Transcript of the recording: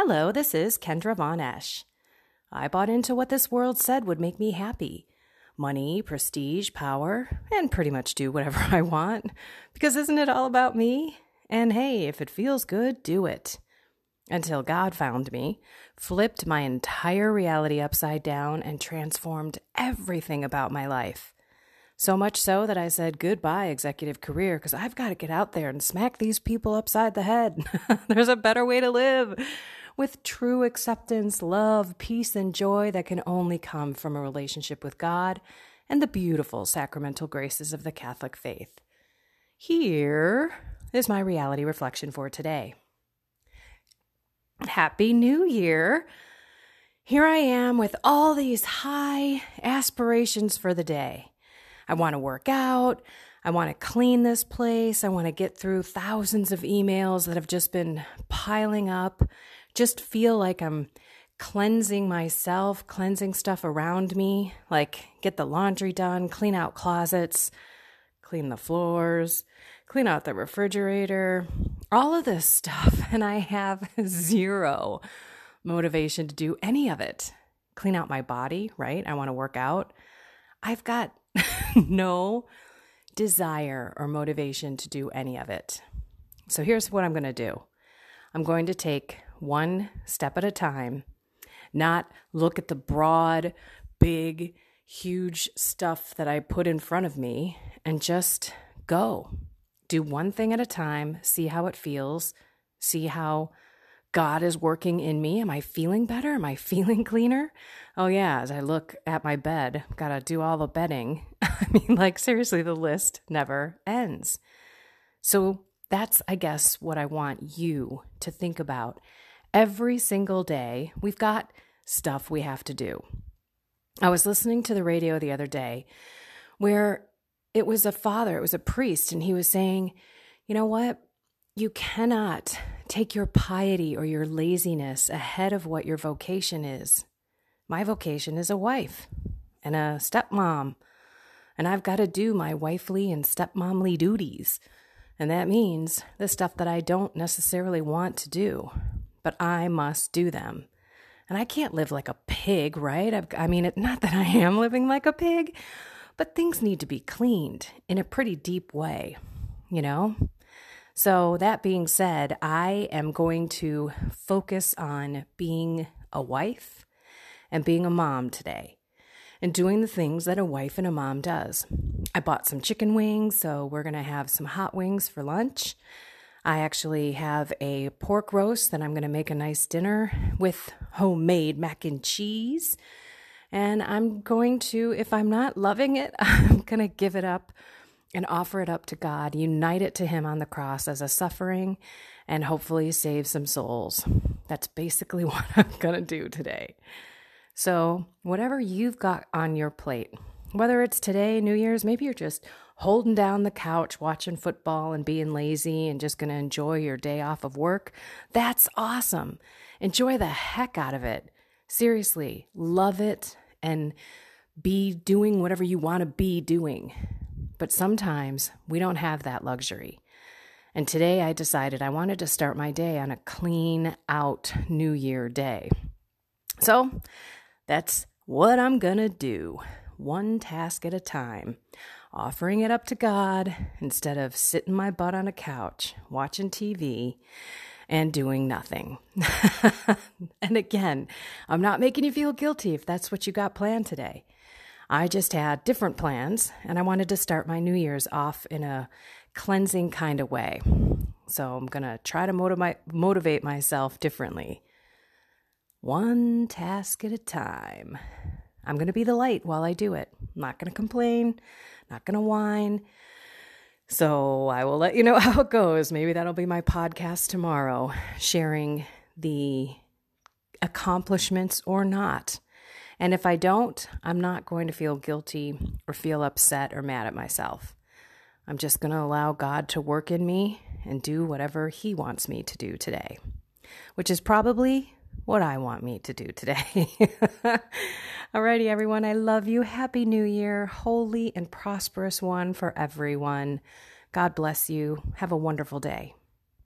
Hello, this is Kendra Von Esch. I bought into what this world said would make me happy money, prestige, power, and pretty much do whatever I want. Because isn't it all about me? And hey, if it feels good, do it. Until God found me, flipped my entire reality upside down, and transformed everything about my life. So much so that I said goodbye, executive career, because I've got to get out there and smack these people upside the head. There's a better way to live with true acceptance, love, peace, and joy that can only come from a relationship with God and the beautiful sacramental graces of the Catholic faith. Here is my reality reflection for today. Happy New Year! Here I am with all these high aspirations for the day. I want to work out. I want to clean this place. I want to get through thousands of emails that have just been piling up. Just feel like I'm cleansing myself, cleansing stuff around me, like get the laundry done, clean out closets, clean the floors, clean out the refrigerator, all of this stuff. And I have zero motivation to do any of it. Clean out my body, right? I want to work out. I've got no desire or motivation to do any of it. So here's what I'm going to do I'm going to take one step at a time, not look at the broad, big, huge stuff that I put in front of me and just go. Do one thing at a time, see how it feels, see how God is working in me. Am I feeling better? Am I feeling cleaner? Oh, yeah, as I look at my bed, gotta do all the bedding. I mean, like, seriously, the list never ends. So, that's, I guess, what I want you to think about. Every single day, we've got stuff we have to do. I was listening to the radio the other day where it was a father, it was a priest, and he was saying, you know what? You cannot take your piety or your laziness ahead of what your vocation is. My vocation is a wife and a stepmom, and I've got to do my wifely and stepmomly duties. And that means the stuff that I don't necessarily want to do, but I must do them. And I can't live like a pig, right? I've, i mean, it, not that I am living like a pig, but things need to be cleaned in a pretty deep way, you know? So, that being said, I am going to focus on being a wife and being a mom today and doing the things that a wife and a mom does. I bought some chicken wings, so we're going to have some hot wings for lunch. I actually have a pork roast that I'm going to make a nice dinner with homemade mac and cheese. And I'm going to, if I'm not loving it, I'm going to give it up and offer it up to God, unite it to Him on the cross as a suffering, and hopefully save some souls. That's basically what I'm going to do today. So, whatever you've got on your plate, whether it's today, New Year's, maybe you're just holding down the couch, watching football and being lazy and just going to enjoy your day off of work, that's awesome. Enjoy the heck out of it. Seriously, love it and be doing whatever you want to be doing. But sometimes we don't have that luxury. And today I decided I wanted to start my day on a clean out New Year day. So that's what I'm going to do, one task at a time, offering it up to God instead of sitting my butt on a couch, watching TV, and doing nothing. and again, I'm not making you feel guilty if that's what you got planned today. I just had different plans and I wanted to start my New Year's off in a cleansing kind of way. So I'm going to try to motivate, motivate myself differently. One task at a time. I'm going to be the light while I do it. Not going to complain, not going to whine. So I will let you know how it goes. Maybe that'll be my podcast tomorrow, sharing the accomplishments or not and if I don't, I'm not going to feel guilty or feel upset or mad at myself. I'm just going to allow God to work in me and do whatever He wants me to do today, which is probably what I want me to do today. Alrighty, everyone, I love you. Happy New Year, holy and prosperous one for everyone. God bless you. Have a wonderful day.